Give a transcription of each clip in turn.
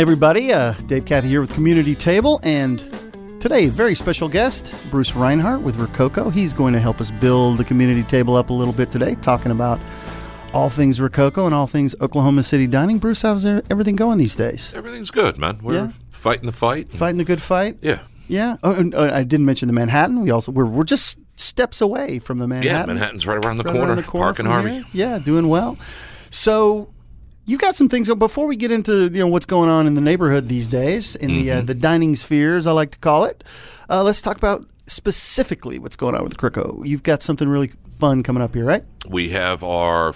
Hey everybody, uh, Dave Cathey here with Community Table, and today, a very special guest, Bruce Rinehart with Rococo. He's going to help us build the Community Table up a little bit today, talking about all things Rococo and all things Oklahoma City dining. Bruce, how's everything going these days? Everything's good, man. We're Yeah. fighting the fight. Fighting the good fight? Yeah. Yeah. Oh, and, uh, I didn't mention the Manhattan. We also we're, we're just steps away from the Manhattan. Yeah, Manhattan's right around the Right corner. around the corner Park and Harvey. here. Yeah, doing well. So you got some things before we get into you know what's going on in the neighborhood these days in the Mm-hmm. uh, the dining spheres, I like to call it. Uh, let's talk about specifically what's going on with Rococo. You've got something really fun coming up here, right? We have our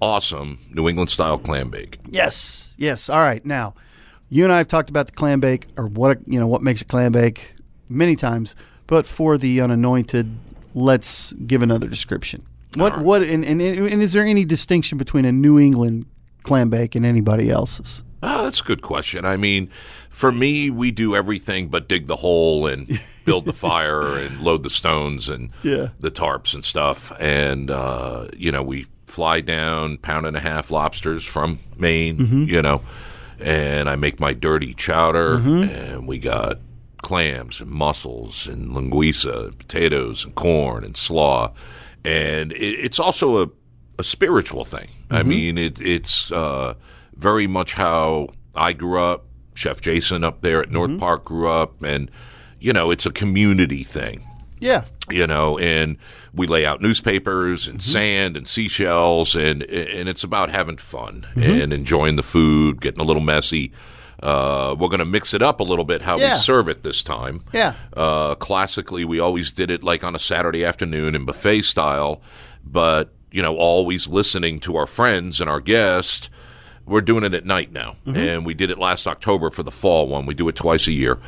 awesome New England style clam bake. Yes. Yes. All right. Now, you and I have talked about the clam bake or what you know what makes a clam bake many times, but for the unanointed, let's give another description. What right. what and, and and is there any distinction between a New England clam bake and anybody else's? Oh, that's a good question. I mean, for me, we do everything but dig the hole and build the fire and load the stones and Yeah. the tarps and stuff. And, uh, you know, we fly down pound and a half lobsters from Maine, Mm-hmm. you know, and I make my dirty chowder. And we got clams and mussels and linguiça, and potatoes and corn and slaw. And it, it's also a, a spiritual thing. I mean, it, it's uh, very much how I grew up. Chef Jason up there at North Park grew up, and you know, it's a community thing. Yeah. You know, and we lay out newspapers and sand and seashells, and and it's about having fun and enjoying the food, getting a little messy. Uh, we're going to mix it up a little bit how Yeah. we serve it this time. Yeah. Uh, classically, we always did it like on a Saturday afternoon in buffet style, but you know, always listening to our friends and our guests. We're doing it at night now, and we did it last October for the fall one. We do it twice a year,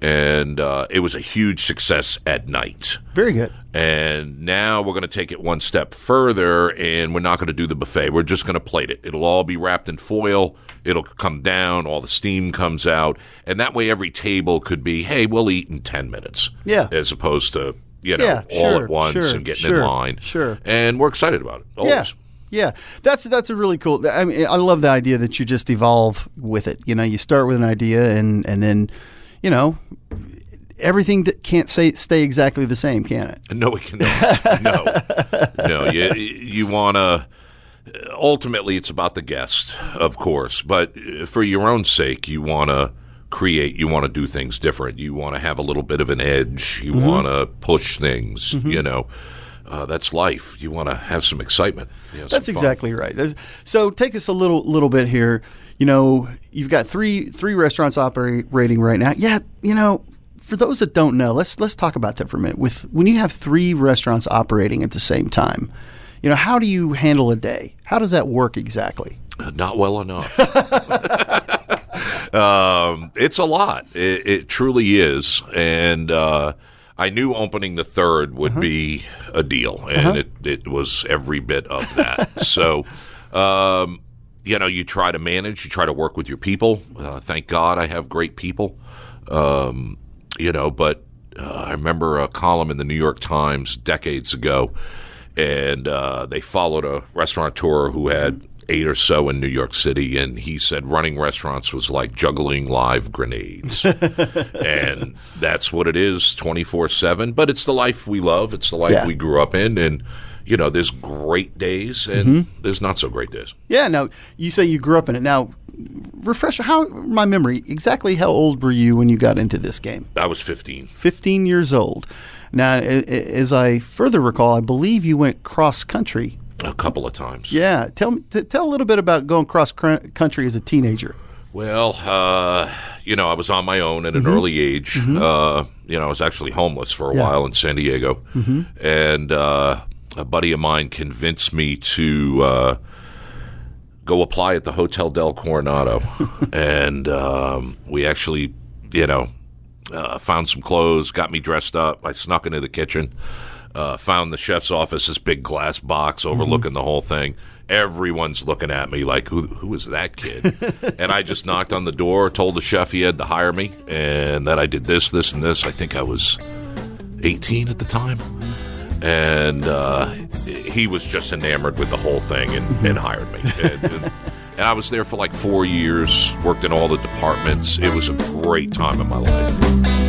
and uh, it was a huge success at night. Very good. And now we're going to take it one step further, and we're not going to do the buffet. We're just going to plate it. It'll all be wrapped in foil. It'll come down, all the steam comes out, and that way every table could be, hey, we'll eat in ten minutes. Yeah. as opposed to you know Yeah, all sure, at once sure, and getting sure, in line. sure. and we're excited about it. Always. Yeah. Yeah, that's that's a really cool. I mean, I love the idea that you just evolve with it. You know, you start with an idea, and and then, you know, everything that can't say stay exactly the same, can it? No, it cannot. no, no. You you want to. Ultimately, it's about the guest, of course, but for your own sake, you want to create. You want to do things different. You want to have a little bit of an edge. You want to push things. You know, uh, that's life. You want to have some excitement. You know, That's fun. exactly right. So take us a little little bit here. You know, you've got three three restaurants operating right now. Yeah, you know, for those that don't know, let's let's talk about that for a minute. With when you have three restaurants operating at the same time, you know, how do you handle a day? How does that work exactly? Uh, Not well enough. um, it's a lot. It, it truly is, and uh, I knew opening the third would be a deal, and it, it was every bit of that. so, um, you know, you try to manage, you try to work with your people. Uh, thank God I have great people. Um, you know, but uh, I remember a column in the New York Times decades ago, and uh, they followed a restaurateur who had eight or so in New York City, and he said running restaurants was like juggling live grenades, and that's what it is, twenty four seven. But it's the life we love. It's the life Yeah. we grew up in, and you know, there's great days and mm-hmm. there's not so great days. Yeah. Now you say you grew up in it. Now, refresh how my memory. Exactly how old were you when you got into this game? I was fifteen. 15 years old. Now, as I further recall, I believe you went cross country. A couple of times. Yeah, tell me, t- tell a little bit about going cross cr- country as a teenager. Well, uh, you know, I was on my own at an early age. Uh, you know, I was actually homeless for a while in San Diego, and uh, a buddy of mine convinced me to uh, go apply at the Hotel Del Coronado, and um, we actually, you know, uh, found some clothes, got me dressed up. I snuck into the kitchen, uh, found the chef's office, this big glass box overlooking the whole thing. Everyone's looking at me like, who, who is that kid? and I just knocked on the door, told the chef he had to hire me, and that I did this, this, and this. I think I was 18 at the time. And uh, he was just enamored with the whole thing and, and hired me. And, and, and I was there for like four years, worked in all the departments. It was a great time in my life.